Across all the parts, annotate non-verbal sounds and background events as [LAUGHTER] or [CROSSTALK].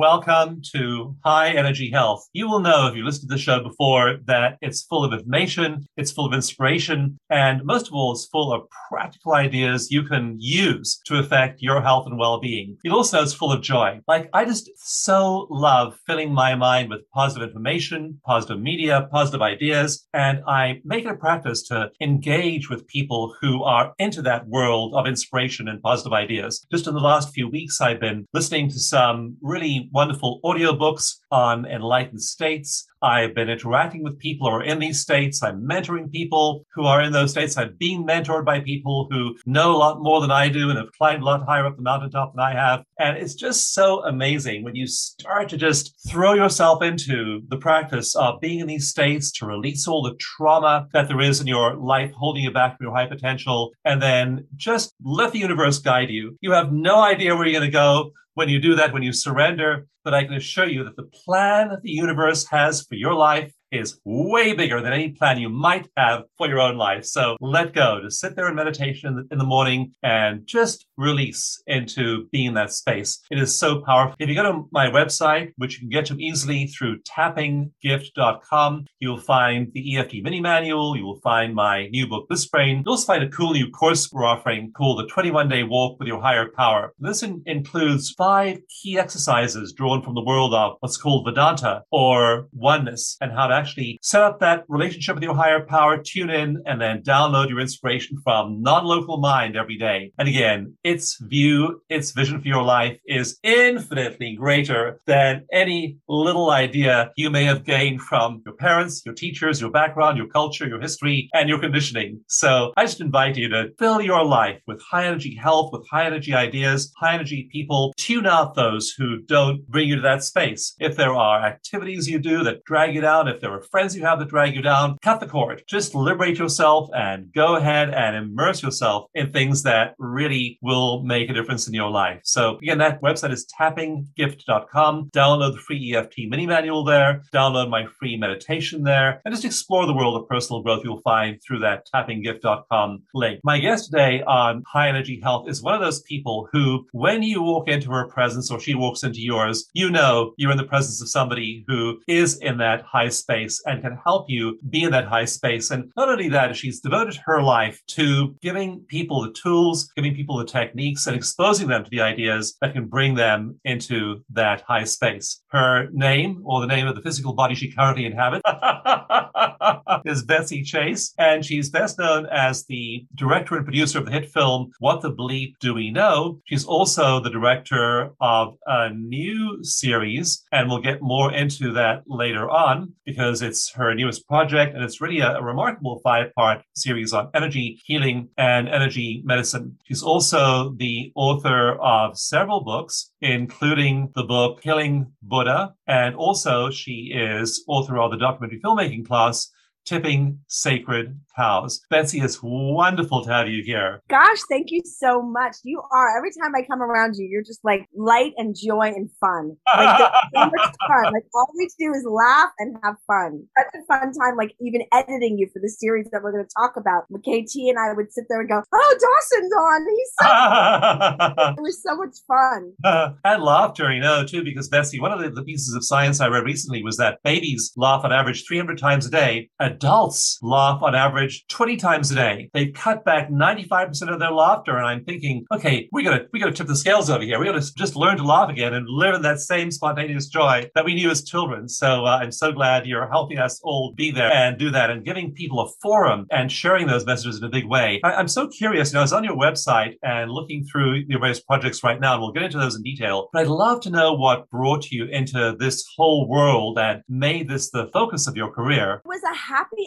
Welcome to High Energy Health. You will know if you listened to the show before that it's full of information, it's full of inspiration, and most of all, it's full of practical ideas you can use to affect your health and well being. You'll also it's full of joy. Like, I just so love filling my mind with positive information, positive media, positive ideas, and I make it a practice to engage with people who are into that world of inspiration and positive ideas. Just in the last few weeks, I've been listening to some really wonderful audiobooks on enlightened states. I've been interacting with people who are in these states. I'm mentoring people who are in those states. I'm being mentored by people who know a lot more than I do and have climbed a lot higher up the mountaintop than I have. And it's just so amazing when you start to just throw yourself into the practice of being in these states to release all the trauma that there is in your life holding you back from your high potential and then just let the universe guide you. You have no idea where you're going to go when you do that, when you surrender, but I can assure you that the plan that the universe has for your life is way bigger than any plan you might have for your own life. So let go, to sit there in meditation in the morning and just release into being in that space. It is so powerful. If you go to my website, which you can get to easily through tappinggift.com, you'll find the EFT mini manual. You will find my new book, Bliss Brain. You'll also find a cool new course we're offering called the 21 day walk with your higher power. This in- includes five key exercises drawn from the world of what's called Vedanta or oneness and how to actually set up that relationship with your higher power, tune in, and then download your inspiration from non local mind every day. And again, its view, its vision for your life is infinitely greater than any little idea you may have gained from your parents, your teachers, your background, your culture, your history, and your conditioning. So I just invite you to fill your life with high energy health, with high energy ideas, high energy people. Tune out those who don't bring you to that space. If there are activities you do that drag you down, if there are friends you have that drag you down, cut the cord. Just liberate yourself and go ahead and immerse yourself in things that really will make a difference in your life. So again, that website is tappinggift.com. Download the free EFT mini manual there, download my free meditation there, and just explore the world of personal growth you'll find through that tappinggift.com link. My guest today on high energy health is one of those people who, when you walk into her presence or she walks into yours, you know you're in the presence of somebody who is in that high space and can help you be in that high space. And not only that, she's devoted her life to giving people the tools, giving people the techniques, and exposing them to the ideas that can bring them into that high space. Her name, or the name of the physical body she currently inhabits, [LAUGHS] is Betsy Chasse, and she's best known as the director and producer of the hit film What the Bleep Do We Know? She's also the director of a new series, and we'll get more into that later on because it's her newest project, and it's really a, a remarkable five part series on energy healing and energy medicine. She's also the author of several books, including the book Killing Buddha, and also she is author of the documentary filmmaking class Tipping Sacred Cows. Betsy, it's wonderful to have you here. Gosh, thank you so much. You are. Every time I come around you, you're just like light and joy and fun. Like so [LAUGHS] much fun. Like all we do is laugh and have fun. Such a fun time, like even editing you for the series that we're going to talk about. KT and I would sit there and go, "Oh, Dawson's on. He's so." [LAUGHS] it was so much fun. [LAUGHS] and laughter, you know, too, because Betsy, one of the, the pieces of science I read recently was that babies laugh on average 300 times a day. A Adults laugh on average 20 times a day. They've cut back 95% of their laughter. And I'm thinking, okay, we gotta we gotta tip the scales over here. We gotta just learn to laugh again and live in that same spontaneous joy that we knew as children. So uh, I'm so glad you're helping us all be there and do that and giving people a forum and sharing those messages in a big way. I, am so curious. You know, I was on your website and looking through your various projects right now, and we'll get into those in detail. But I'd love to know what brought you into this whole world and made this the focus of your career. It was a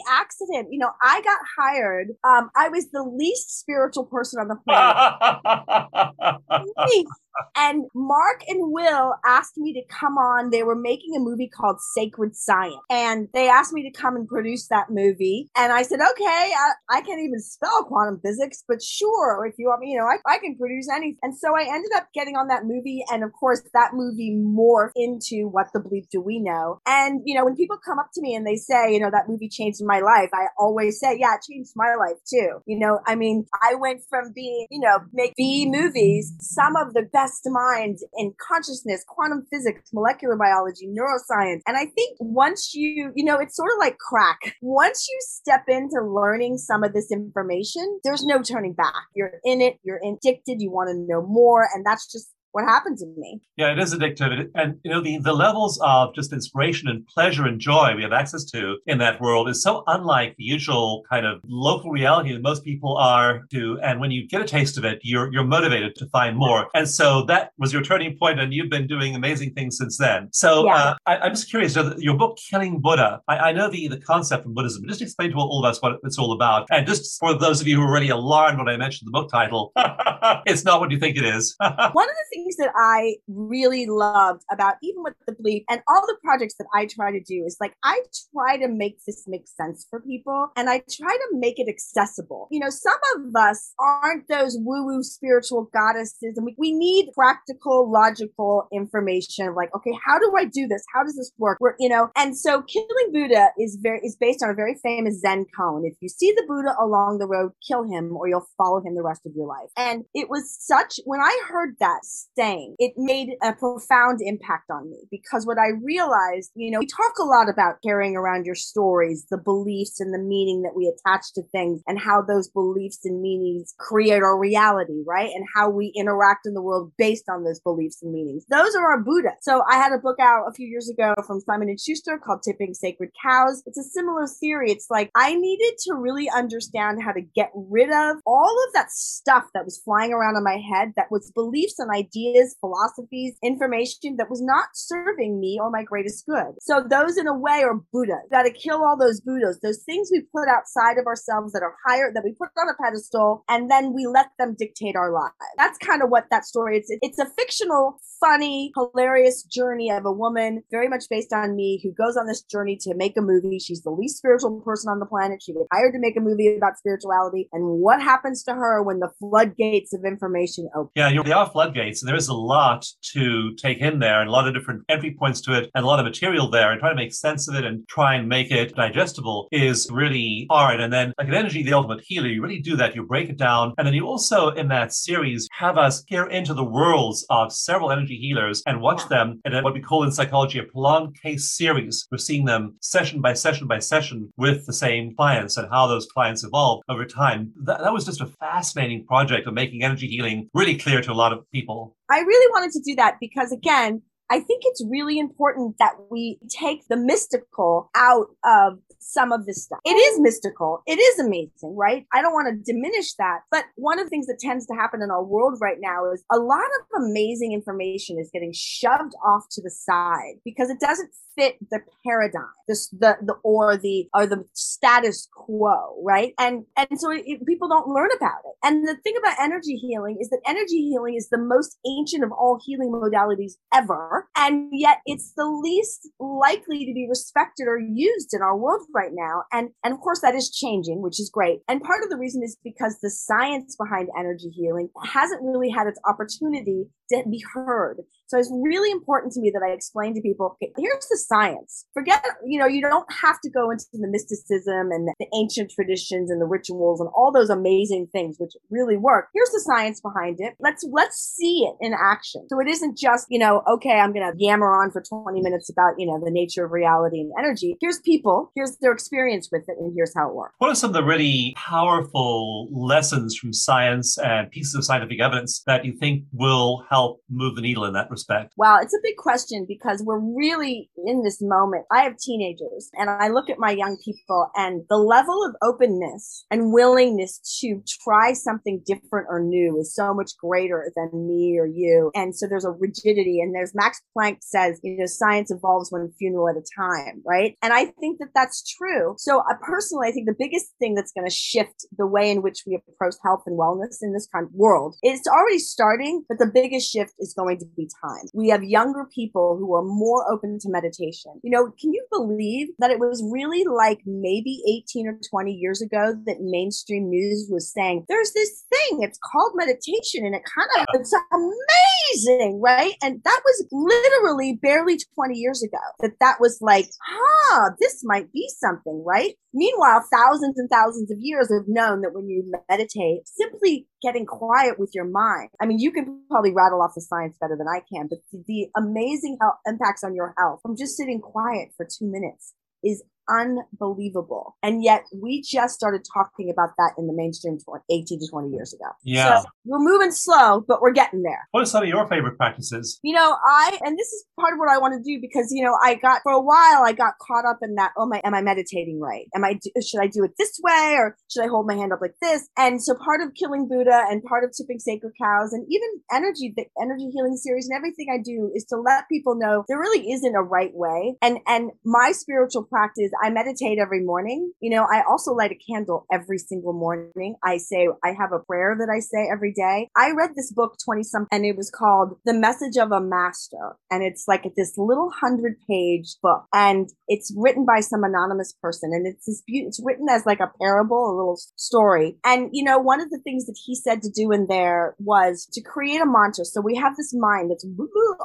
accident. You know, I got hired. Um, I was the least spiritual person on the [LAUGHS] planet. [LAUGHS] and Mark and Will asked me to come on. They were making a movie called Sacred Science, and they asked me to come and produce that movie. And I said, okay, I, I can't even spell quantum physics, but sure, if you want me, you know, I, I can produce anything. And so I ended up getting on that movie. And of course, that movie morphed into What the Bleep Do We Know? And, you know, when people come up to me and they say, you know, that movie changed my life, I always say, yeah, it changed my life too. You know, I mean, I went from being, you know, make B movies, some of the best best minds in consciousness, quantum physics, molecular biology, neuroscience. And I think once you, you know, it's sort of like crack. Once you step into learning some of this information, there's no turning back. You're in it, you're addicted, you want to know more. And that's just what happened to me. Yeah, it is addictive. And, you know, the, the levels of just inspiration and pleasure and joy we have access to in that world is so unlike the usual kind of local reality that most people are to. And when you get a taste of it, you're, you're motivated to find more. And so that was your turning point, and you've been doing amazing things since then. So yeah. uh, I, am just curious, your book, Killing Buddha, I, I, know the, the concept from Buddhism. But just explain to all of us what it's all about. And just for those of you who are already alarmed when I mentioned the book title, [LAUGHS] it's not what you think it is. [LAUGHS] One of the things things that I really loved about even with the bleep and all the projects that I try to do is like I try to make this make sense for people and I try to make it accessible. You know, some of us aren't those woo-woo spiritual goddesses and we, we need practical, logical information like, okay, how do I do this? How does this work? You know, and so Killing Buddha is very is based on a very famous Zen koan. If you see the Buddha along the road, kill him or you'll follow him the rest of your life. And it was such when I heard that saying, it made a profound impact on me because what I realized, you know, we talk a lot about carrying around your stories, the beliefs and the meaning that we attach to things, and how those beliefs and meanings create our reality, right? And how we interact in the world based on those beliefs and meanings. Those are our Buddha. So I had a book out a few years ago from Simon and Schuster called Tipping Sacred Cows. It's a similar theory. It's like I needed to really understand how to get rid of all of that stuff that was flying around in my head that was beliefs and ideas ideas, philosophies, information that was not serving me or my greatest good. So those in a way are Buddha. Got to kill all those Buddhas, those things we put outside of ourselves that are higher, that we put on a pedestal, and then we let them dictate our lives. That's kind of what that story is. It's a fictional, funny, hilarious journey of a woman, very much based on me, who goes on this journey to make a movie. She's the least spiritual person on the planet. She gets hired to make a movie about spirituality. And what happens to her when the floodgates of information open? Yeah, they are floodgates. And there is a lot to take in there and a lot of different entry points to it and a lot of material there and try to make sense of it and try and make it digestible is really hard. And then like an energy, the ultimate healer, you really do that. You break it down. And then you also in that series have us peer into the worlds of several energy healers and watch them in what we call in psychology a prolonged case series. We're seeing them session by session by session with the same clients and how those clients evolve over time. That, that was just a fascinating project of making energy healing really clear to a lot of people. I really wanted to do that because, again, I think it's really important that we take the mystical out of some of this stuff. It is mystical. It is amazing, right? I don't want to diminish that. But one of the things that tends to happen in our world right now is a lot of amazing information is getting shoved off to the side because it doesn't fit the paradigm, this the the or the or the status quo, right? And and so it, people don't learn about it. And the thing about energy healing is that energy healing is the most ancient of all healing modalities ever, and yet it's the least likely to be respected or used in our world right now. And and of course that is changing, which is great. And part of the reason is because the science behind energy healing hasn't really had its opportunity to be heard. So it's really important to me that I explain to people, okay, here's the science. Forget, you know, you don't have to go into the mysticism and the ancient traditions and the rituals and all those amazing things which really work. Here's the science behind it. Let's let's see it in action. So it isn't just, you know, okay, I'm going to yammer on for 20 minutes about, you know, the nature of reality and energy. Here's people, here's their experience with it, and here's how it works. What are some of the really powerful lessons from science and pieces of scientific evidence that you think will help move the needle in that Well, it's a big question because we're really in this moment. I have teenagers and I look at my young people and the level of openness and willingness to try something different or new is so much greater than me or you. And so there's a rigidity and there's Max Planck says, you know, science evolves one funeral at a time, right? And I think that that's true. So uh, personally, I think the biggest thing that's going to shift the way in which we approach health and wellness in this kind of world it's already starting, but the biggest shift is going to be time. We have younger people who are more open to meditation. You know, can you believe that it was really like maybe 18 or 20 years ago that mainstream news was saying there's this thing, it's called meditation, and it kind of it's amazing, right? And that was literally barely 20 years ago that that was like, huh, this might be something, right? Meanwhile, thousands and thousands of years have known that when you meditate, simply getting quiet with your mind. I mean, you can probably rattle off the science better than I can, but the amazing health impacts on your health from just sitting quiet for two minutes is unbelievable. And yet we just started talking about that in the mainstream 20, 18 to 20 years ago. Yeah. So we're moving slow, but we're getting there. What are some of your favorite practices? You know, I, and this is part of what I want to do because, you know, I got, for a while, I got caught up in that, oh my, am I meditating right? Am I, should I do it this way or should I hold my hand up like this? And so part of Killing Buddha and part of Tipping Sacred Cows and even energy, the energy healing series and everything I do is to let people know there really isn't a right way. And, and my spiritual practice I meditate every morning. You know, I also light a candle every single morning. I say, I have a prayer that I say every day. I read this book 20 something and it was called The Message of a Master. And it's like this little hundred page book and it's written by some anonymous person. And it's this it's written as like a parable, a little story. And, you know, one of the things that he said to do in there was to create a mantra. So we have this mind that's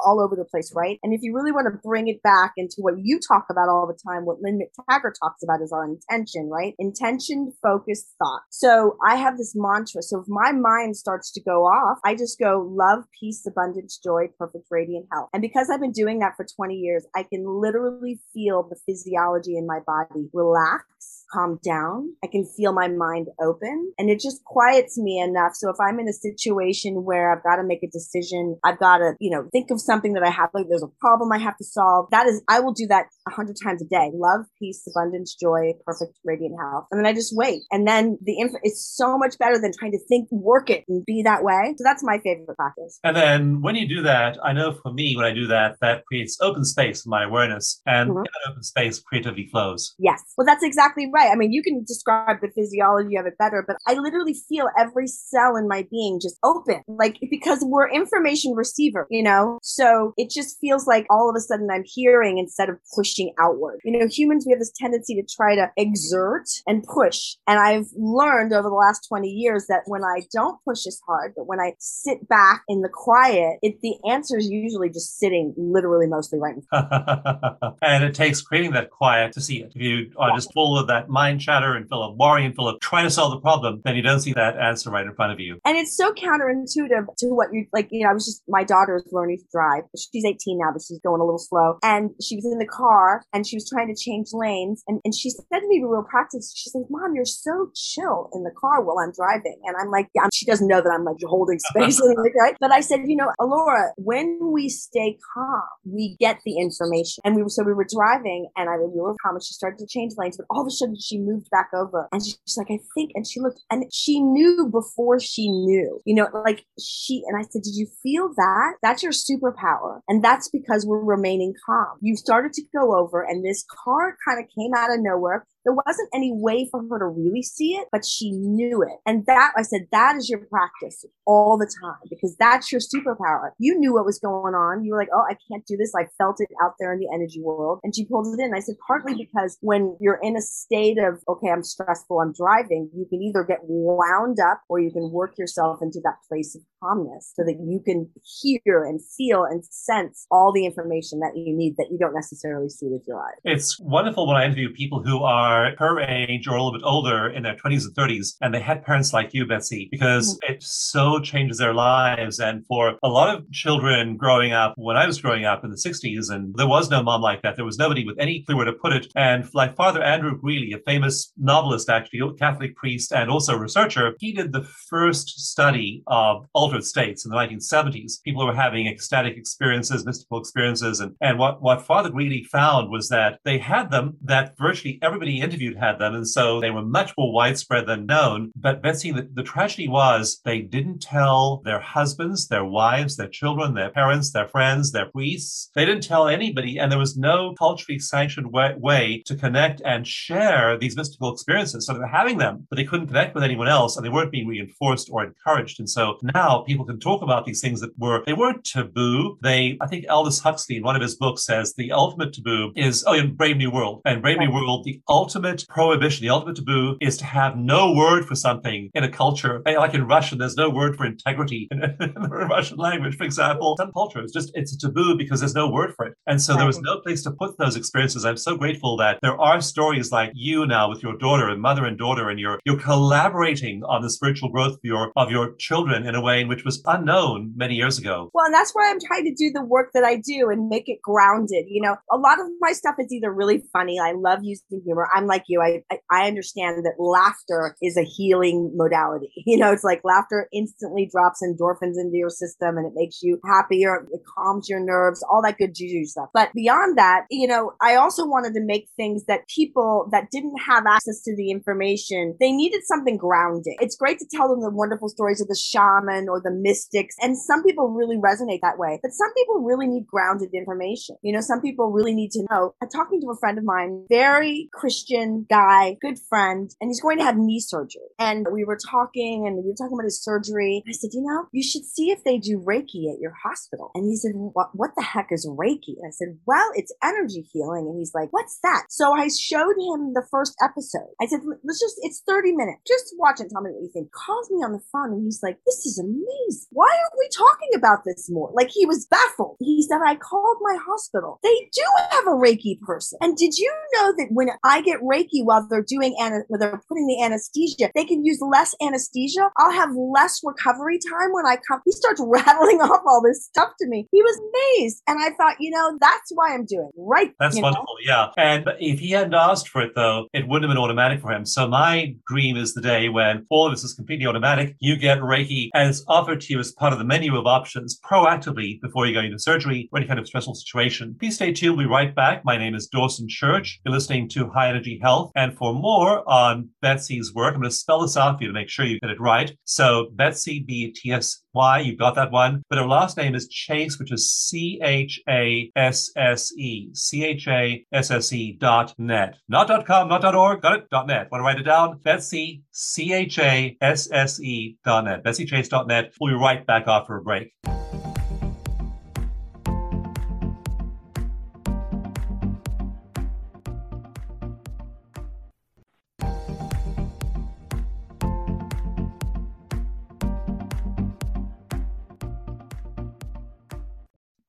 all over the place, right? And if you really want to bring it back into what you talk about all the time, what Lynne McTaggart talks about is our intention, right? Intention, focused thought. So I have this mantra. So if my mind starts to go off, I just go love, peace, abundance, joy, perfect, radiant health. And because I've been doing that for 20 years, I can literally feel the physiology in my body relax calm down. I can feel my mind open and it just quiets me enough. So if I'm in a situation where I've got to make a decision, I've got to, you know, think of something that I have, like there's a problem I have to solve. That is, I will do that a hundred times a day. Love, peace, abundance, joy, perfect, radiant health. And then I just wait. And then the info is so much better than trying to think, work it and be that way. So that's my favorite practice. And then when you do that, I know for me, when I do that, that creates open space for my awareness and mm-hmm. open space, creatively flows. Yes. Well, that's exactly right right. I mean, you can describe the physiology of it better, but I literally feel every cell in my being just open, like because we're information receiver, you know? So it just feels like all of a sudden I'm hearing instead of pushing outward. You know, humans, we have this tendency to try to exert and push. And I've learned over the last 20 years that when I don't push as hard, but when I sit back in the quiet, it the answer is usually just sitting literally mostly right in front. [LAUGHS] and it takes creating that quiet to see it. If you are yeah. just full of that mind chatter and full of worry and of trying to solve the problem, then you don't see that answer right in front of you. And it's so counterintuitive to what you like. You know, I was just my daughter is learning to drive. She's 18 now, but she's going a little slow. And she was in the car and she was trying to change lanes. And, and she said to me, we were practicing. She's like, Mom, you're so chill in the car while I'm driving. And I'm like, yeah, she doesn't know that I'm like holding space, right? But I said, you know, Alora, when we stay calm, we get the information. And we were so we were driving, and I we were calm, and she started to change lanes, but all of a sudden she moved back over and she's like, I think, and she looked and she knew before she knew, you know, like she, and I said, Did you feel that? That's your superpower. And that's because we're remaining calm. You started to go over and this car kind of came out of nowhere there wasn't any way for her to really see it, but she knew it. And that, I said, that is your practice all the time because that's your superpower. You knew what was going on. You were like, oh, I can't do this. I felt it out there in the energy world. And she pulled it in. I said, partly because when you're in a state of, okay, I'm stressful, I'm driving, you can either get wound up or you can work yourself into that place of calmness so that you can hear and feel and sense all the information that you need that you don't necessarily see with your eyes. It's wonderful when I interview people who are are her age or a little bit older in their 20s and 30s, and they had parents like you, Betsy, because mm-hmm. it so changes their lives. And for a lot of children growing up, when I was growing up in the 60s, and there was no mom like that, there was nobody with any clue where to put it. And like Father Andrew Greeley, a famous novelist, actually, Catholic priest, and also researcher, he did the first study of altered states in the 1970s. People were having ecstatic experiences, mystical experiences. And, and what, what Father Greeley found was that they had them, that virtually everybody interviewed had them. And so they were much more widespread than known. But Betsy, the, the tragedy was they didn't tell their husbands, their wives, their children, their parents, their friends, their priests. They didn't tell anybody. And there was no culturally sanctioned way, way to connect and share these mystical experiences. So they were having them, but they couldn't connect with anyone else and they weren't being reinforced or encouraged. And so now people can talk about these things that were, they weren't taboo. They, I think Aldous Huxley in one of his books says the ultimate taboo is, oh, in Brave New World. And Brave New World, the ultimate prohibition, the ultimate taboo is to have no word for something in a culture. Eh, like in Russian, there's no word for integrity [LAUGHS] in, the Russian language, for example. Some culture is just, it's a taboo because there's no word for it. And so there was no place to put those experiences. I'm so grateful that there are stories like you now with your daughter and mother and daughter, and you're, you're collaborating on the spiritual growth of your, of your children in a way in which was unknown many years ago. Well, and that's why I'm trying to do the work that I do and make it grounded. You know, a lot of my stuff is either really funny. I love using humor. I'm like you. I, I, understand that laughter is a healing modality. [LAUGHS] You know, it's like laughter instantly drops endorphins into your system and it makes you happier. It calms your nerves, all that good juju stuff. But beyond that, you know, I also wanted to make things that people that didn't have access to the information, they needed something grounding. It's great to tell them the wonderful stories of the shaman or the mystics. And some people really resonate that way. But some people really need grounded information. You know, some people really need to know. I'm talking to a friend of mine, very Christian guy, good friend, and he's going to have knee surgery. And we were talking and we were talking about his surgery. I said, you know, you should see if they do Reiki at your hospital. And he said, what, what the heck is Reiki? And I said, well, it's energy healing. And he's like, what's that? So I showed him the first episode. I said, let's just, it's 30 minutes. Just watch it. Tell me what you think. Calls me on the phone and he's like, this is amazing. Why aren't we talking about this more? Like he was baffled. He said, I called my hospital. They do have a Reiki person. And did you know that when I get Reiki while they're doing, ana- when they're putting the anesthesia, they can use less anesthesia. I'll have less recovery time when I come. He starts [LAUGHS] rattling off all this stuff to me. He was amazed. And I thought, you know, that's why I'm doing right. That's wonderful. Know? Yeah. And if he hadn't asked for it, though, it wouldn't have been automatic for him. So my dream is the day when all of this is completely automatic. You get Reiki and it's offered to you as part of the menu of options proactively before you go into surgery or any kind of stressful situation. Please stay tuned. We'll be right back. My name is Dawson Church. You're listening to High Energy Health. And for more on Betsy's work, I'm going to spell this out for you to make sure you get it right. So Betsy, B-T-S why you got that one. But her last name is Chasse, which is C H A S S E, C H A S S E dot net. Not dot com, not dot org. Got it? Dot net. Want to write it down? Betsy, C H A S S E dot net. BetsyChasse dot net. We'll be right back after a break.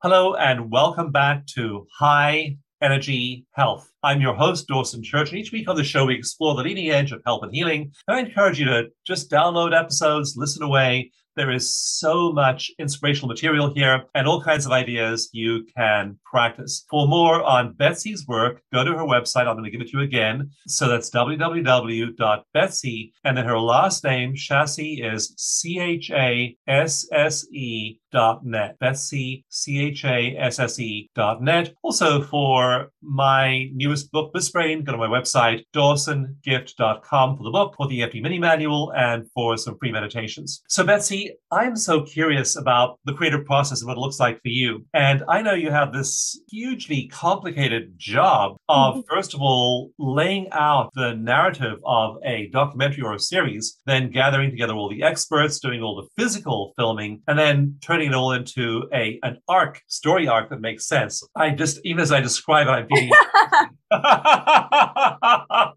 Hello, and welcome back to High Energy Health. I'm your host, Dawson Church, and each week on the show, we explore the leading edge of health and healing. I encourage you to just download episodes, listen away, there is so much inspirational material here and all kinds of ideas you can practice. For more on Betsy's work, go to her website. I'm going to give it to you again. So that's www.betsy. And then her last name, Chasse, is C H A S S E dot net. Betsy, C H A S S E dot net. Also, for my newest book, Bliss Brain, go to my website, dawsongift.com for the book, for the EFT mini manual, and for some free meditations. So, Betsy, I'm so curious about the creative process and what it looks like for you. And I know you have this hugely complicated job of, mm-hmm. first of all, laying out the narrative of a documentary or a series, then gathering together all the experts, doing all the physical filming, and then turning it all into a an arc, story arc that makes sense. I just, even as I describe it, I'm feeling. [LAUGHS] [LAUGHS]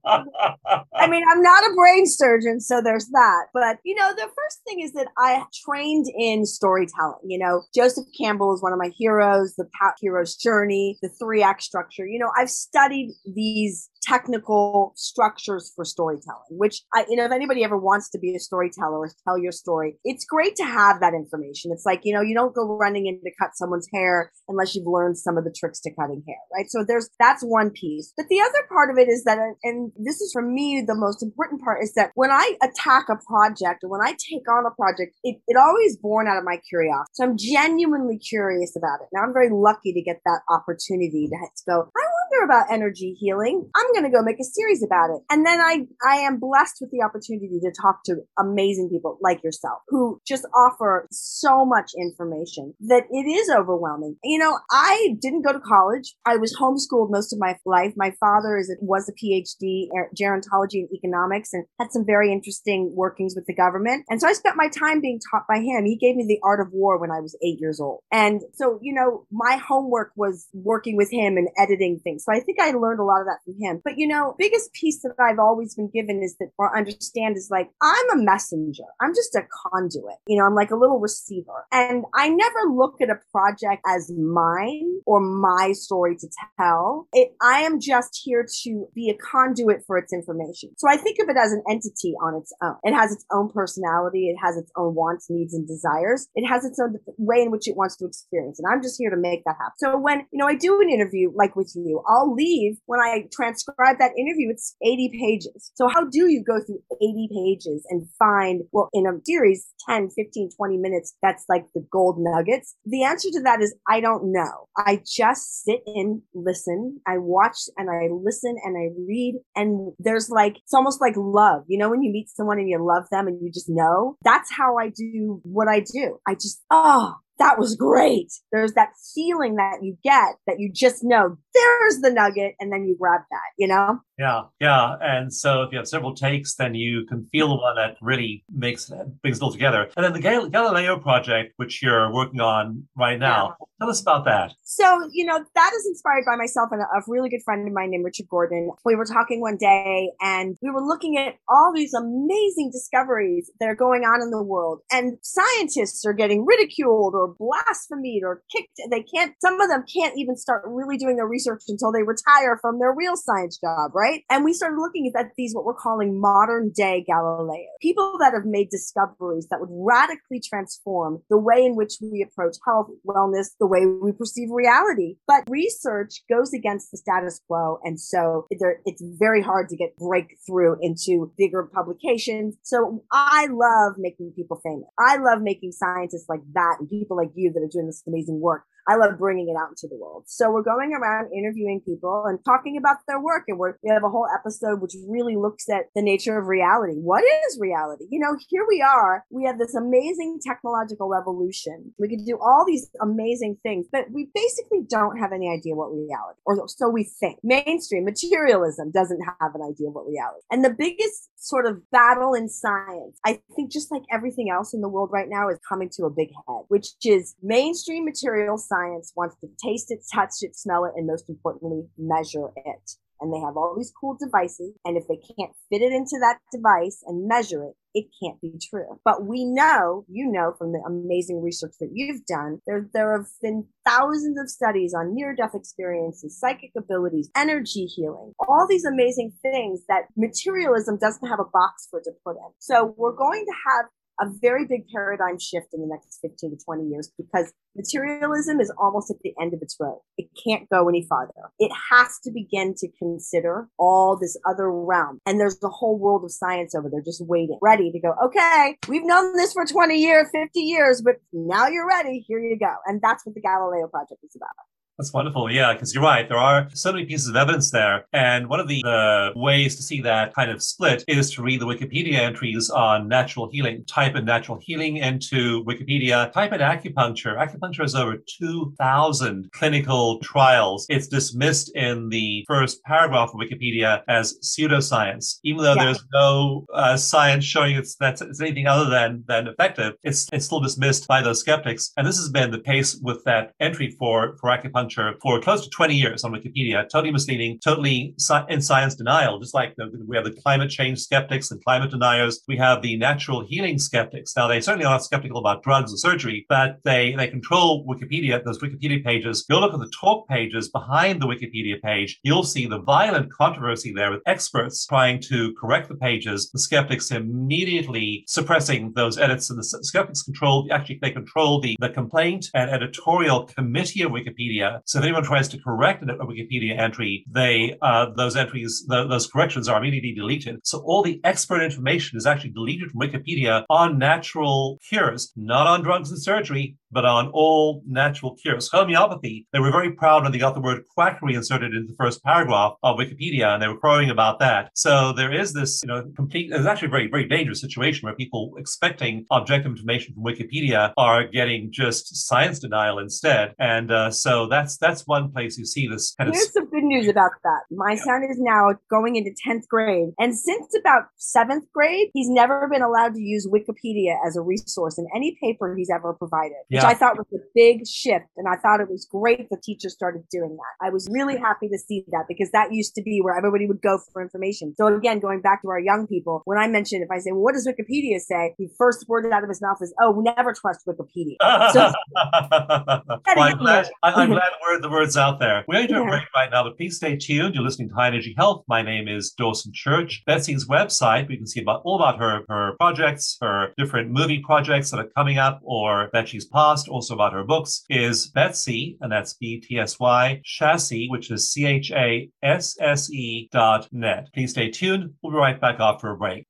I mean, I'm not a brain surgeon, so there's that. But, you know, the first thing is that I trained in storytelling. You know, Joseph Campbell is one of my heroes, the hero's journey, the three act structure. You know, I've studied these technical structures for storytelling, which I, you know, if anybody ever wants to be a storyteller or tell your story, it's great to have that information. It's like, you know, you don't go running in to cut someone's hair unless you've learned some of the tricks to cutting hair, right? So there's, that's one piece. But the other part of it is that, and this is for me, the most important part is that when I attack a project or when I take on a project, it, it always born out of my curiosity. So I'm genuinely curious about it. Now I'm very lucky to get that opportunity to, to go, I wonder about energy healing. I'm going to go make a series about it. And then I, I am blessed with the opportunity to talk to amazing people like yourself who just offer so much information that it is overwhelming. You know, I didn't go to college. I was homeschooled most of my life. My father is was a PhD in gerontology and economics and had some very interesting workings with the government. And so I spent my time being taught by him. He gave me the art of war when I was eight years old. And so, you know, my homework was working with him and editing things. So I think I learned a lot of that from him. But you know, biggest piece that I've always been given is that or understand is like I'm a messenger. I'm just a conduit. You know, I'm like a little receiver. And I never look at a project as mine or my story to tell. It I am just here to be a conduit for its information. So I think of it as an entity on its own. It has its own personality, it has its own wants, needs, and desires. It has its own way in which it wants to experience. And I'm just here to make that happen. So when, you know, I do an interview like with you, I'll leave when I transcribe that interview, it's 80 pages. So how do you go through 80 pages and find, well, in a series, 10, 15, 20 minutes, that's like the gold nuggets? The answer to that is I don't know. I just sit and listen. I watch and I listen and I read. And there's like, it's almost like love. You know, when you meet someone and you love them and you just know, that's how I do what I do. I just, oh, that was great. There's that feeling that you get that you just know there's the nugget and then you grab that, you know? Yeah, yeah. And so if you have several takes, then you can feel the one that really makes brings it all together. And then the Gal- Galileo project, which you're working on right now, yeah. tell us about that. So, you know, that is inspired by myself and a, a really good friend of mine named Richard Gordon. We were talking one day and we were looking at all these amazing discoveries that are going on in the world. And scientists are getting ridiculed or blasphemed or kicked. They can't, some of them can't even start really doing their research until they retire from their real science job, right? right? And we started looking at these, what we're calling modern day Galileo, people that have made discoveries that would radically transform the way in which we approach health, wellness, the way we perceive reality. But research goes against the status quo. And so it's very hard to get breakthrough into bigger publications. So I love making people famous. I love making scientists like that and people like you that are doing this amazing work I love bringing it out into the world. So we're going around interviewing people and talking about their work. And we have a whole episode which really looks at the nature of reality. What is reality? You know, here we are. We have this amazing technological revolution. We could do all these amazing things, but we basically don't have any idea what reality, or so we think. Mainstream materialism doesn't have an idea of what reality. And the biggest sort of battle in science, I think just like everything else in the world right now is coming to a big head, which is mainstream material science science wants to taste it, touch it, smell it, and most importantly, measure it. And they have all these cool devices. And if they can't fit it into that device and measure it, it can't be true. But we know, you know, from the amazing research that you've done, there, there have been thousands of studies on near death experiences, psychic abilities, energy healing, all these amazing things that materialism doesn't have a box for to put in. So we're going to have a very big paradigm shift in the next 15 to 20 years because materialism is almost at the end of its road. It can't go any farther. It has to begin to consider all this other realm. And there's a whole world of science over there just waiting, ready to go, okay, we've known this for 20 years, 50 years, but now you're ready. Here you go. And that's what the Galileo Project is about. That's wonderful. Yeah, because you're right. There are so many pieces of evidence there. And one of the uh, ways to see that kind of split is to read the Wikipedia entries on natural healing. Type in natural healing into Wikipedia, type in acupuncture. Acupuncture has over 2,000 clinical trials. It's dismissed in the first paragraph of Wikipedia as pseudoscience. Even though yeah. there's no uh, science showing it's, that it's anything other than, than effective, it's, it's still dismissed by those skeptics. And this has been the case with that entry for, for acupuncture for close to 20 years on Wikipedia, totally misleading, totally in science denial, just like the, we have the climate change skeptics and climate deniers. We have the natural healing skeptics. Now, they certainly are not skeptical about drugs and surgery, but they, they control Wikipedia, those Wikipedia pages. Go look at the talk pages behind the Wikipedia page. You'll see the violent controversy there with experts trying to correct the pages, the skeptics immediately suppressing those edits, and the skeptics control, actually, they control the, the complaint and editorial committee of Wikipedia. So if anyone tries to correct a Wikipedia entry, they, uh, those entries, the, those corrections are immediately deleted. So all the expert information is actually deleted from Wikipedia on natural cures, not on drugs and surgery, but on all natural cures. Homeopathy, they were very proud when they got the word quackery inserted into the first paragraph of Wikipedia, and they were crowing about that. So there is this, you know, complete, it's actually a very, very dangerous situation where people expecting objective information from Wikipedia are getting just science denial instead. And uh, so that's that's one place you see this kind Here's of. some good news about that. My yeah. son is now going into 10th grade. And since about seventh grade, he's never been allowed to use Wikipedia as a resource in any paper he's ever provided. Yeah I thought was a big shift. And I thought it was great the teachers started doing that. I was really happy to see that because that used to be where everybody would go for information. So again, going back to our young people, when I mentioned, if I say, well, what does Wikipedia say? The first word out of his mouth is, oh, we never trust Wikipedia. So, [LAUGHS] well, I'm glad, I'm [LAUGHS] glad word, the word's out there. We're going to a break right now, but please stay tuned. You're listening to High Energy Health. My name is Dawson Church. Betsy's website, we can see about all about her, her projects, her different movie projects that are coming up or that she's past, also about her books, is Betsy, and that's B T S Y, Chasse, which is C H A S S E dot net. Please stay tuned. We'll be right back after a break.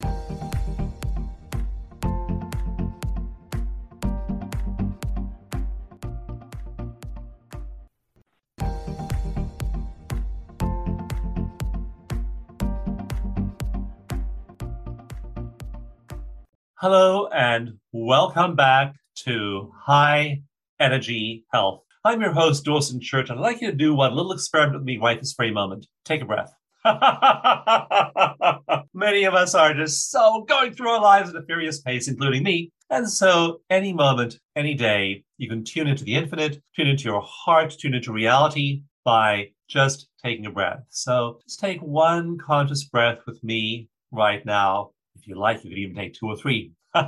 Hello and welcome back to High Energy Health. I'm your host, Dawson Church, and I'd like you to do one little experiment with me right this very moment. Take a breath. [LAUGHS] Many of us are just so going through our lives at a furious pace, including me. And so, any moment, any day, you can tune into the infinite, tune into your heart, tune into reality by just taking a breath. So, just take one conscious breath with me right now. If you like, you could even take two or three. [LAUGHS] but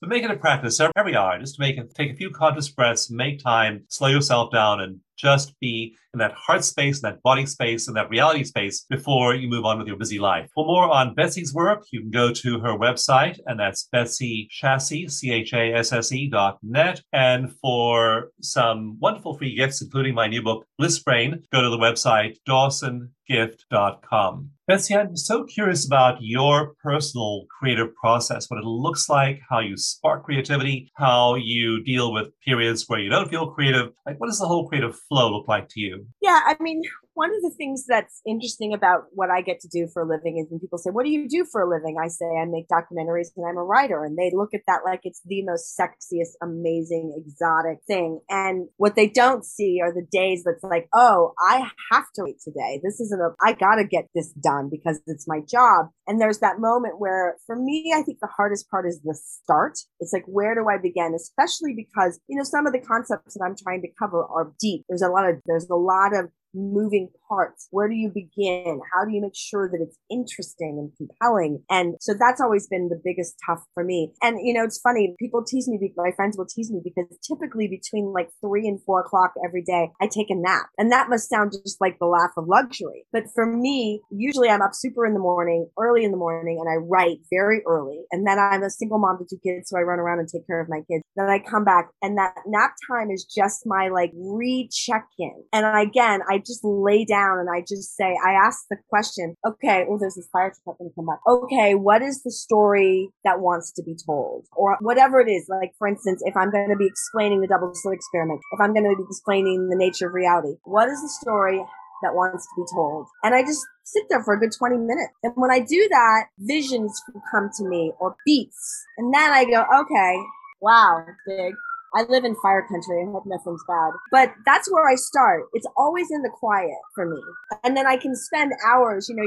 make it a practice every hour, just to make it, take a few conscious breaths, make time, slow yourself down, and just be in that heart space, that body space, and that reality space before you move on with your busy life. For more on Betsy's work, you can go to her website, and that's Betsy Chasse, C-H-A-S-S-E dot net. And for some wonderful free gifts, including my new book, Bliss Brain, go to the website dawsongift.com. Betsy, I'm so curious about your personal creative process, what it looks like, how you spark creativity, how you deal with periods where you don't feel creative. Like, what is the whole creative flow look like to you? Yeah, I mean, one of the things that's interesting about what I get to do for a living is when people say, What do you do for a living? I say, I make documentaries and I'm a writer. And they look at that like it's the most sexiest, amazing, exotic thing. And what they don't see are the days that's like, Oh, I have to wait today. This isn't a, I got to get this done because it's my job. And there's that moment where, for me, I think the hardest part is the start. It's like, where do I begin? Especially because, you know, some of the concepts that I'm trying to cover are deep. There's a lot of, there's a lot of moving parts. Where do you begin? How do you make sure that it's interesting and compelling? And so that's always been the biggest tough for me. And, you know, it's funny. People tease me, my friends will tease me because typically between like three and four o'clock every day, I take a nap. And that must sound just like the laugh of luxury. But for me, usually I'm up super in the morning, early in the morning, and I write very early. And then I'm a single mom to two kids. So I run around and take care of my kids. Then I come back and that nap time is just my like re-check in. And again, I just lay down and I just say, I ask the question, okay, oh, there's this fire truck going to come up. Okay, what is the story that wants to be told? Or whatever it is. Like, for instance, if I'm going to be explaining the double slit experiment, if I'm going to be explaining the nature of reality, what is the story that wants to be told? And I just sit there for a good 20 minutes. And when I do that, visions come to me or beats. And then I go, okay, wow, big I live in fire country. I hope nothing's bad. But that's where I start. It's always in the quiet for me. And then I can spend hours, you know,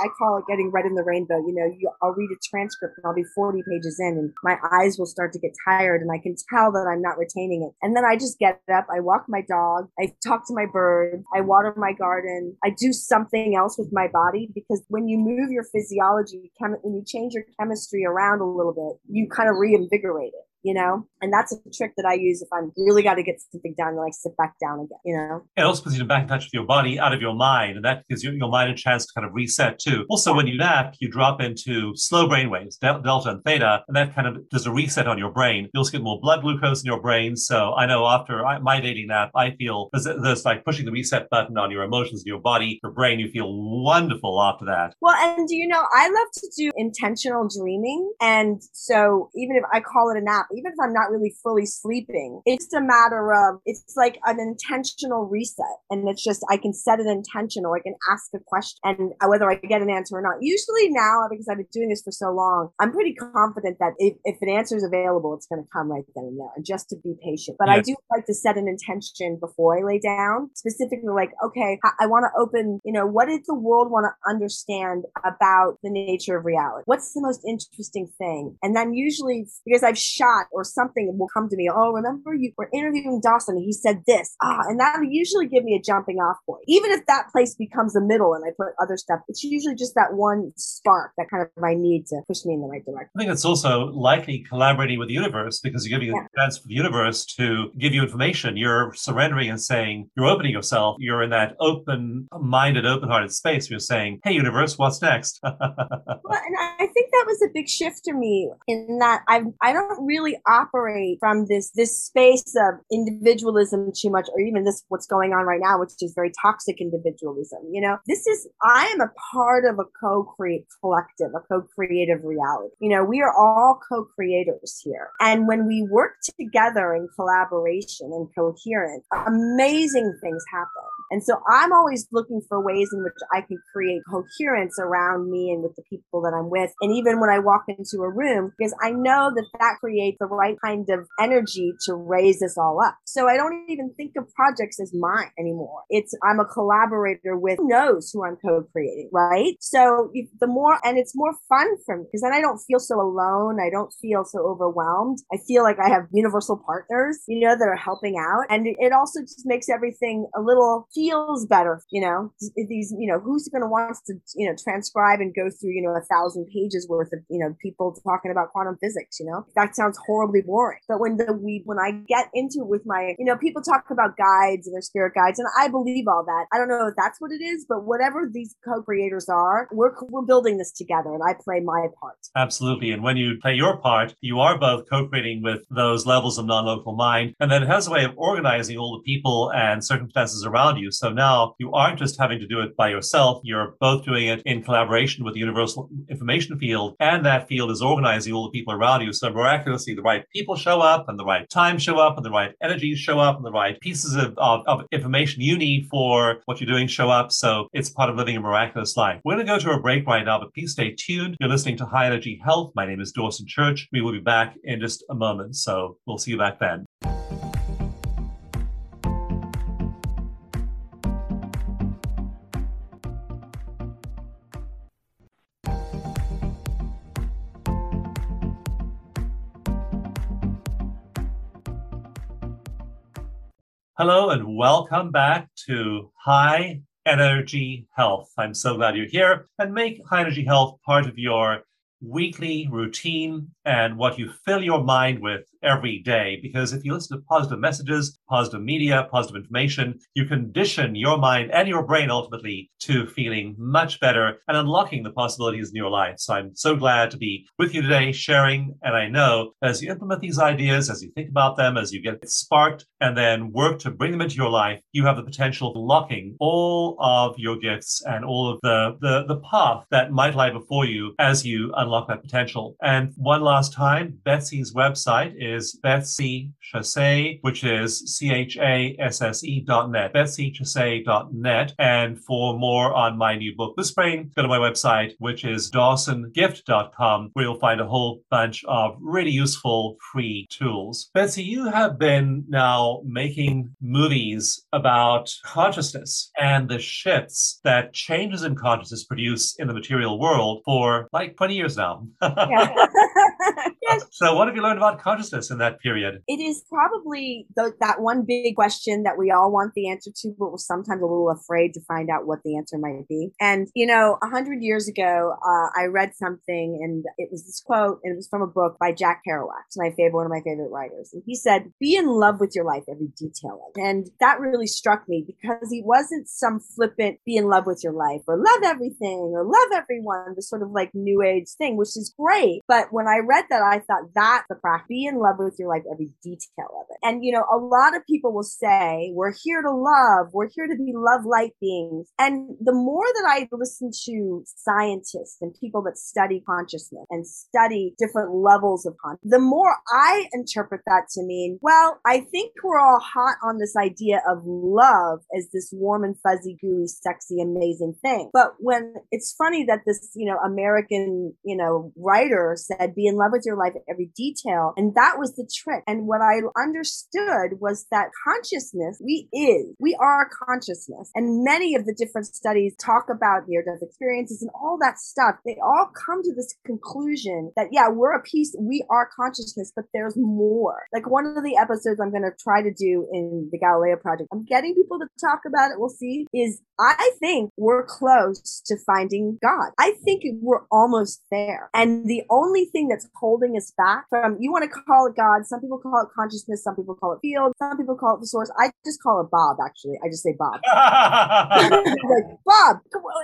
I call it getting red in the rainbow. You know, you, I'll read a transcript and I'll be 40 pages in and my eyes will start to get tired and I can tell that I'm not retaining it. And then I just get up, I walk my dog, I talk to my bird, I water my garden, I do something else with my body because when you move your physiology, when you change your chemistry around a little bit, you kind of reinvigorate it you know? And that's a trick that I use if I'm really got to get something done, like sit back down again, you know? It also puts you back in touch with your body out of your mind. And that gives your, your mind a chance to kind of reset too. Also, when you nap, you drop into slow brain waves, delta and theta, and that kind of does a reset on your brain. You also get more blood glucose in your brain. So I know after my daily nap, I feel there's, there's like pushing the reset button on your emotions, your body, your brain. You feel wonderful after that. Well, and do you know, I love to do intentional dreaming. And so even if I call it a nap, even if I'm not really fully sleeping, it's a matter of it's like an intentional reset. And it's just I can set an intention or I can ask a question and uh, whether I get an answer or not. Usually now, because I've been doing this for so long, I'm pretty confident that if, if an answer is available, it's going to come right then and there, and just to be patient. But I do like to set an intention before I lay down, specifically like, okay, I want to open, you know, what did the world want to understand about the nature of reality? What's the most interesting thing? And then usually, because I've shot or something will come to me. Oh, remember you were interviewing Dawson and he said this. Ah, and that will usually give me a jumping off point. Even if that place becomes the middle and I put other stuff, it's usually just that one spark that kind of I need to push me in the right direction. I think it's also likely collaborating with the universe because you're giving yeah. a chance for the universe to give you information. You're surrendering and saying, you're opening yourself. You're in that open minded, open hearted space. You're saying, hey, universe, what's next? [LAUGHS] well, and I think that was a big shift for me in that I I don't really operate from this this space of individualism too much, or even this what's going on right now, which is very toxic individualism. You know, this is I am a part of a co-create collective, a co-creative reality. You know, we are all co-creators here, and when we work together in collaboration and coherence, amazing things happen. And so I'm always looking for ways in which I can create coherence around me and with the people that I'm with. And even when I walk into a room, because I know that that creates the right kind of energy to raise this all up. So I don't even think of projects as mine anymore. It's, I'm a collaborator with who knows who I'm co-creating, right? So the more, and it's more fun for me because then I don't feel so alone. I don't feel so overwhelmed. I feel like I have universal partners, you know, that are helping out. And it also just makes everything a little feels better, you know, these, you know, who's going to want to, you know, transcribe and go through, you know, a thousand pages worth of, you know, people talking about quantum physics, you know, that sounds horribly boring. But when the, we, when I get into with my, you know, people talk about guides and their spirit guides, and I believe all that. I don't know if that's what it is, but whatever these co-creators are, we're, we're building this together and I play my part. Absolutely. And when you play your part, you are both co-creating with those levels of non-local mind. And then it has a way of organizing all the people and circumstances around you so now you aren't just having to do it by yourself. You're both doing it in collaboration with the universal information field. And that field is organizing all the people around you. So miraculously, the right people show up and the right time show up and the right energies show up and the right pieces of, of, of information you need for what you're doing show up. So it's part of living a miraculous life. We're going to go to a break right now, but please stay tuned. You're listening to High Energy Health. My name is Dawson Church. We will be back in just a moment. So we'll see you back then. Hello and welcome back to High Energy Health. I'm so glad you're here and make High Energy Health part of your weekly routine and what you fill your mind with every day. Because if you listen to positive messages, positive media, positive information, you condition your mind and your brain ultimately to feeling much better and unlocking the possibilities in your life. So I'm so glad to be with you today, sharing. And I know as you implement these ideas, as you think about them, as you get sparked and then work to bring them into your life, you have the potential of unlocking all of your gifts and all of the, the, the path that might lie before you as you unlock unlock that potential. And one last time, Betsy's website is Betsy Chasse, which is C H A S S E dot net, betsychasse.net. And for more on my new book, The Spring, go to my website, which is dawsongift.com, where you'll find a whole bunch of really useful free tools. Betsy, you have been now making movies about consciousness and the shifts that changes in consciousness produce in the material world for like 20 years now. [LAUGHS] [LAUGHS] yes. So, what have you learned about consciousness in that period? It is probably the, that one big question that we all want the answer to, but we're sometimes a little afraid to find out what the answer might be. And, you know, a hundred years ago, uh, I read something and it was this quote, and it was from a book by Jack Kerouac, my favorite, one of my favorite writers. And he said, Be in love with your life, every detail of it. And that really struck me because he wasn't some flippant, be in love with your life or love everything or love everyone, the sort of like new age thing, which is great. But when I read that, I thought that's the practice. Be in love with your life, every detail of it. And, you know, a lot of people will say, we're here to love, we're here to be love light beings. And the more that I listen to scientists and people that study consciousness and study different levels of consciousness, the more I interpret that to mean, well, I think we're all hot on this idea of love as this warm and fuzzy, gooey, sexy, amazing thing. But when it's funny that this, you know, American, you know, writer said, be in love with your life every detail. And that was the trick. And what I understood was that consciousness, we is, we are consciousness. And many of the different studies talk about near death experiences and all that stuff. They all come to this conclusion that, yeah, we're a piece, we are consciousness, but there's more. Like one of the episodes I'm going to try to do in the Galileo Project, I'm getting people to talk about it. We'll see. Is I think we're close to finding God. I think we're almost there. And the only thing that's holding us back from, you want to call it God, some people call it consciousness, some people call it field, some people call it the source. I just call it Bob, actually. I just say Bob. [LAUGHS] [LAUGHS] like, Bob,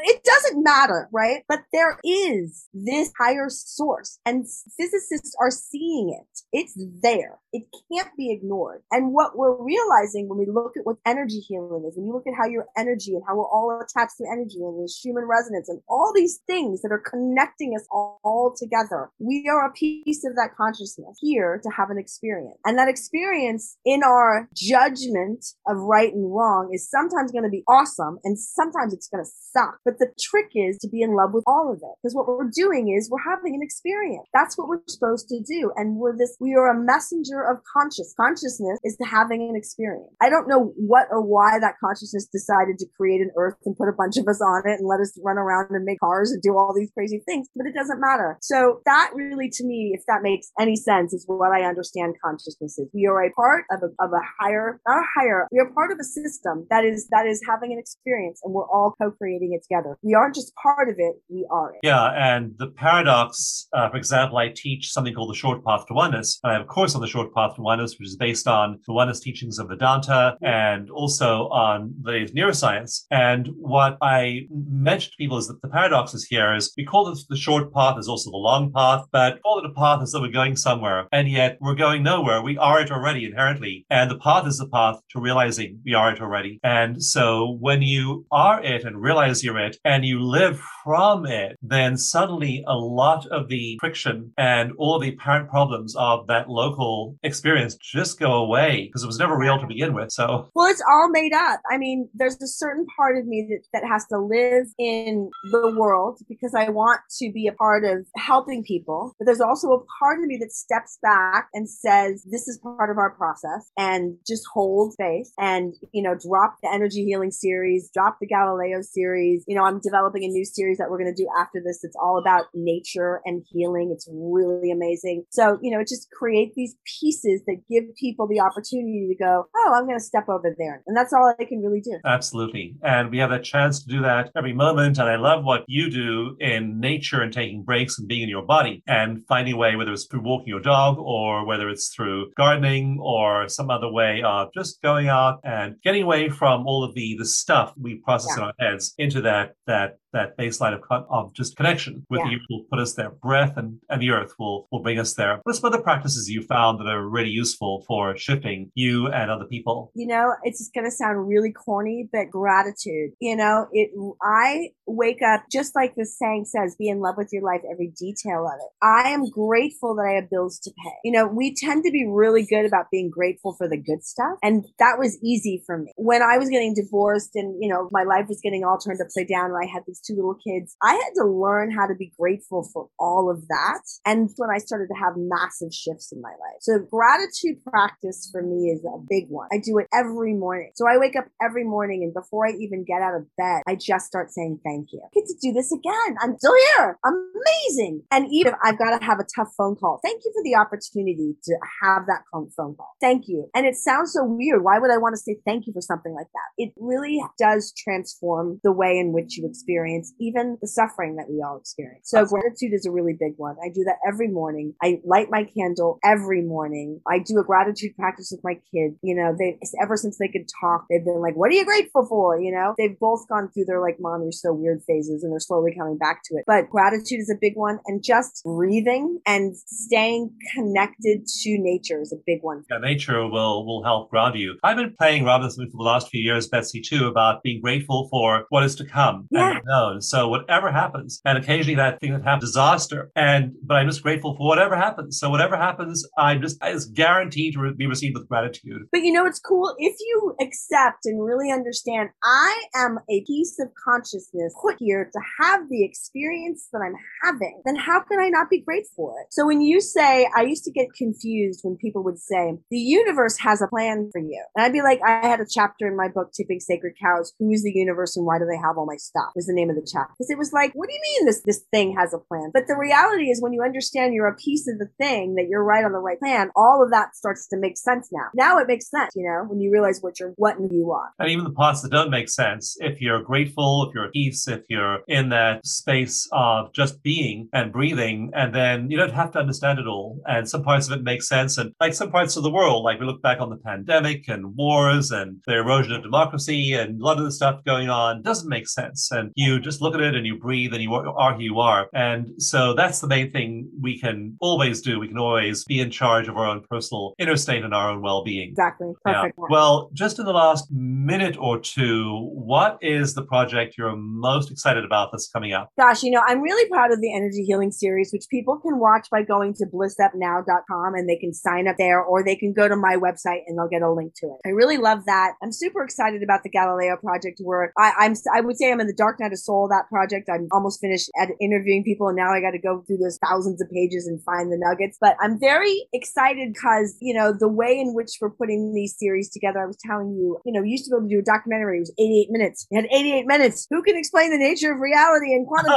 it doesn't matter, right? But there is this higher source, and physicists are seeing it. It's there. It can't be ignored. And what we're realizing when we look at what energy healing is, when you look at how your energy and how we're all attached to energy and this human resonance and all these things that are connecting us all, all together, we are a piece of that consciousness here to have an experience. And that experience in our judgment of right and wrong is sometimes going to be awesome and sometimes it's going to suck. But the trick is to be in love with all of it. Because what we're doing is we're having an experience. That's what we're supposed to do. And we're this, we are a messenger of conscious. Consciousness is having an experience. I don't know what or why that consciousness decided to create an earth and put a bunch of us on it and let us run around and make cars and do all these crazy things, but it doesn't matter. So that really, to me, if that makes any sense, is what I understand consciousness is. We are a part of a, of a higher, not a higher, we are part of a system that is, that is having an experience and we're all co-creating it together. We aren't just part of it, we are it. Yeah. And the paradox, uh, for example, I teach something called the short path to oneness. And I have a course on the short path to oneness, which is based on the oneness teachings of Vedanta and also on the neuroscience. And what I mentioned to people is that the paradox is here is we call this the short path is also the long path, but call it a path as though we're going somewhere. And yet we're going nowhere. We are it already inherently. And the path is the path to realizing we are it already. And so when you are it and realize you're it and you live from it, then suddenly a lot of the friction and all the apparent problems of that local experience just go away because it was never real to begin with. So, well, it's all made up. I mean, there's a certain part of me that, that has to live in the world because I want to be a part of helping people. But there's also a part of me that steps back and says, this is part of our process and just hold faith and, you know, drop the energy healing series, drop the Galileo series. You know, I'm developing a new series that we're going to do after this. It's all about nature and healing. It's really amazing. So, you know, just create these pieces that give people the opportunity to go, oh, I'm going to step over there. And that's all I can really do. Absolutely. And we have a chance to do that every moment. And I love what you do in nature and taking breaks and being in your body and finding a way, whether it's through walking your dog or whether it's through gardening or some other way of just going out and getting away from all of the the stuff we process yeah. in our heads into that that that baseline of, of just connection with Yeah. you will put us there. Breath and, and the earth will, will bring us there. What are some other practices you found that are really useful for shifting you and other people? you know it's just going to sound really corny but gratitude you know it i wake up just like the saying says be in love with your life every detail of it i am grateful that i have bills to pay you know we tend to be really good about being grateful for the good stuff and that was easy for me when i was getting divorced and you know my life was getting all turned upside down and i had these two little kids i had to learn how to be grateful for all of that. And when i started to have massive shifts in my life. So gratitude practice for me is a big one. I do it every morning. So i wake up every morning and before i even get out of bed i just start saying thank you. I get to do this again. I'm still here. Amazing. And even if i've got to have a tough phone call thank you for the opportunity to have that phone phone call. Thank you. And it sounds so weird. Why would i want to say thank you for something like that? It really does transform the way in which you experience even the suffering that we all experience. So gratitude is a really big one. I do that every morning. I light my candle every morning. I do a gratitude practice with my kids you know they ever since they could talk they've been like what are you grateful for? You know? They've both gone through their like mom you're so weird phases and they're slowly coming back to it. But gratitude is a big one and just breathing and staying connected to nature is a big one. Yeah, nature will will help ground you. I've been playing Robinson for the last few years, Betsy, too, about being grateful for what is to come. Yeah. and unknown. So whatever happens, and occasionally that thing that happens, disaster, and but I'm just grateful for whatever happens. So whatever happens, I'm just it's guaranteed to be received with gratitude. But you know, it's cool if you accept and really understand I am a piece of consciousness put here to have the experience that I'm having, then how can I not be grateful for it? So when you say, I used to get confused when people would say, the universe has a plan for you. And I'd be like, I had a chapter in my book, Tipping Sacred Cows, Who is the universe and why do they have all my stuff? Was the name of the chapter. Because it was like, what do you mean this, this thing has a plan? But the reality is when you understand you're a piece of the thing, that you're right on the right plan, all of that starts to make sense now. Now it makes sense, you know, when you realize what you're, what you are. And even the parts that don't make sense, if you're grateful, if you're at peace, if you're in that space of just being and breathing, and then you don't have to understand it all. And some parts of it make sense. And like some parts of the world, like we look back on the pandemic and wars and the erosion of democracy and a lot of the stuff going on doesn't make sense. And you just look at it and you breathe and you are who you are. And so that's the main thing we can always do. We can always be in charge of our own personal inner state and our own well being. Exactly. Yeah. Perfect. Well, just in the last minute or two, what is the project you're most excited about that's coming up? Gosh, you know, I'm really proud of the energy healing series, which people can watch by going to blissupnow.com and they can sign up there or they can go to my website and they'll get a link to it. I really love that. I'm super excited about the Galileo project where I, I'm, I would say I'm in the dark night of soul, that project. I'm almost finished at interviewing people and now I got to go through those thousands of pages and find the nuggets. But I'm very excited because, you know, the way in which we're putting these series together, I was telling you, you know, you used to be able to do a documentary, it was 88 minutes. You had 88 minutes. Who can explain the nature of reality and quantum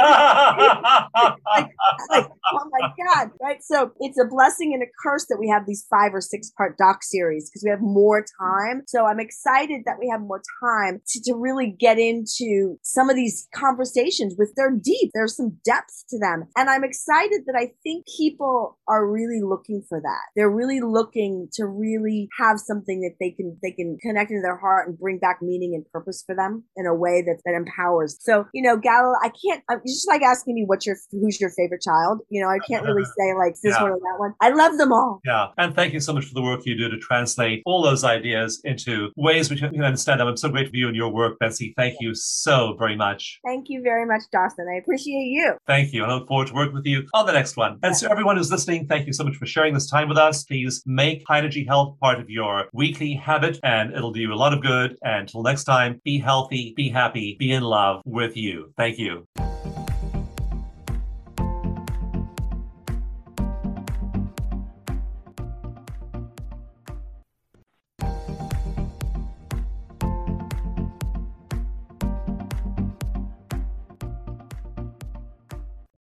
like, [LAUGHS] oh my god right so it's a blessing and a curse that we have these five or six part doc series because we have more time so i'm excited that we have more time to, to really get into some of these conversations with they're deep there's some depth to them and i'm excited that i think people are really looking for that they're really looking to really have something that they can they can connect into their heart and bring back meaning and purpose for them in a way that that empowers so you know gal i can't i'm just like asking me what's your who's your favorite child you know i can't really [LAUGHS] say like this Yeah. one or that one i love them all Yeah, and thank you so much for the work you do to translate all those ideas into ways we can understand them. I'm so grateful for you and your work, Betsy. Thank you so very much. Thank you very much dawson i appreciate you Thank you. I look forward to working with you on the next one. And so, everyone who's listening, thank you so much for sharing this time with us. Please make high energy health part of your weekly habit, and it'll do you a lot of good. And until next time, be healthy, be happy, be in love with you. Thank you.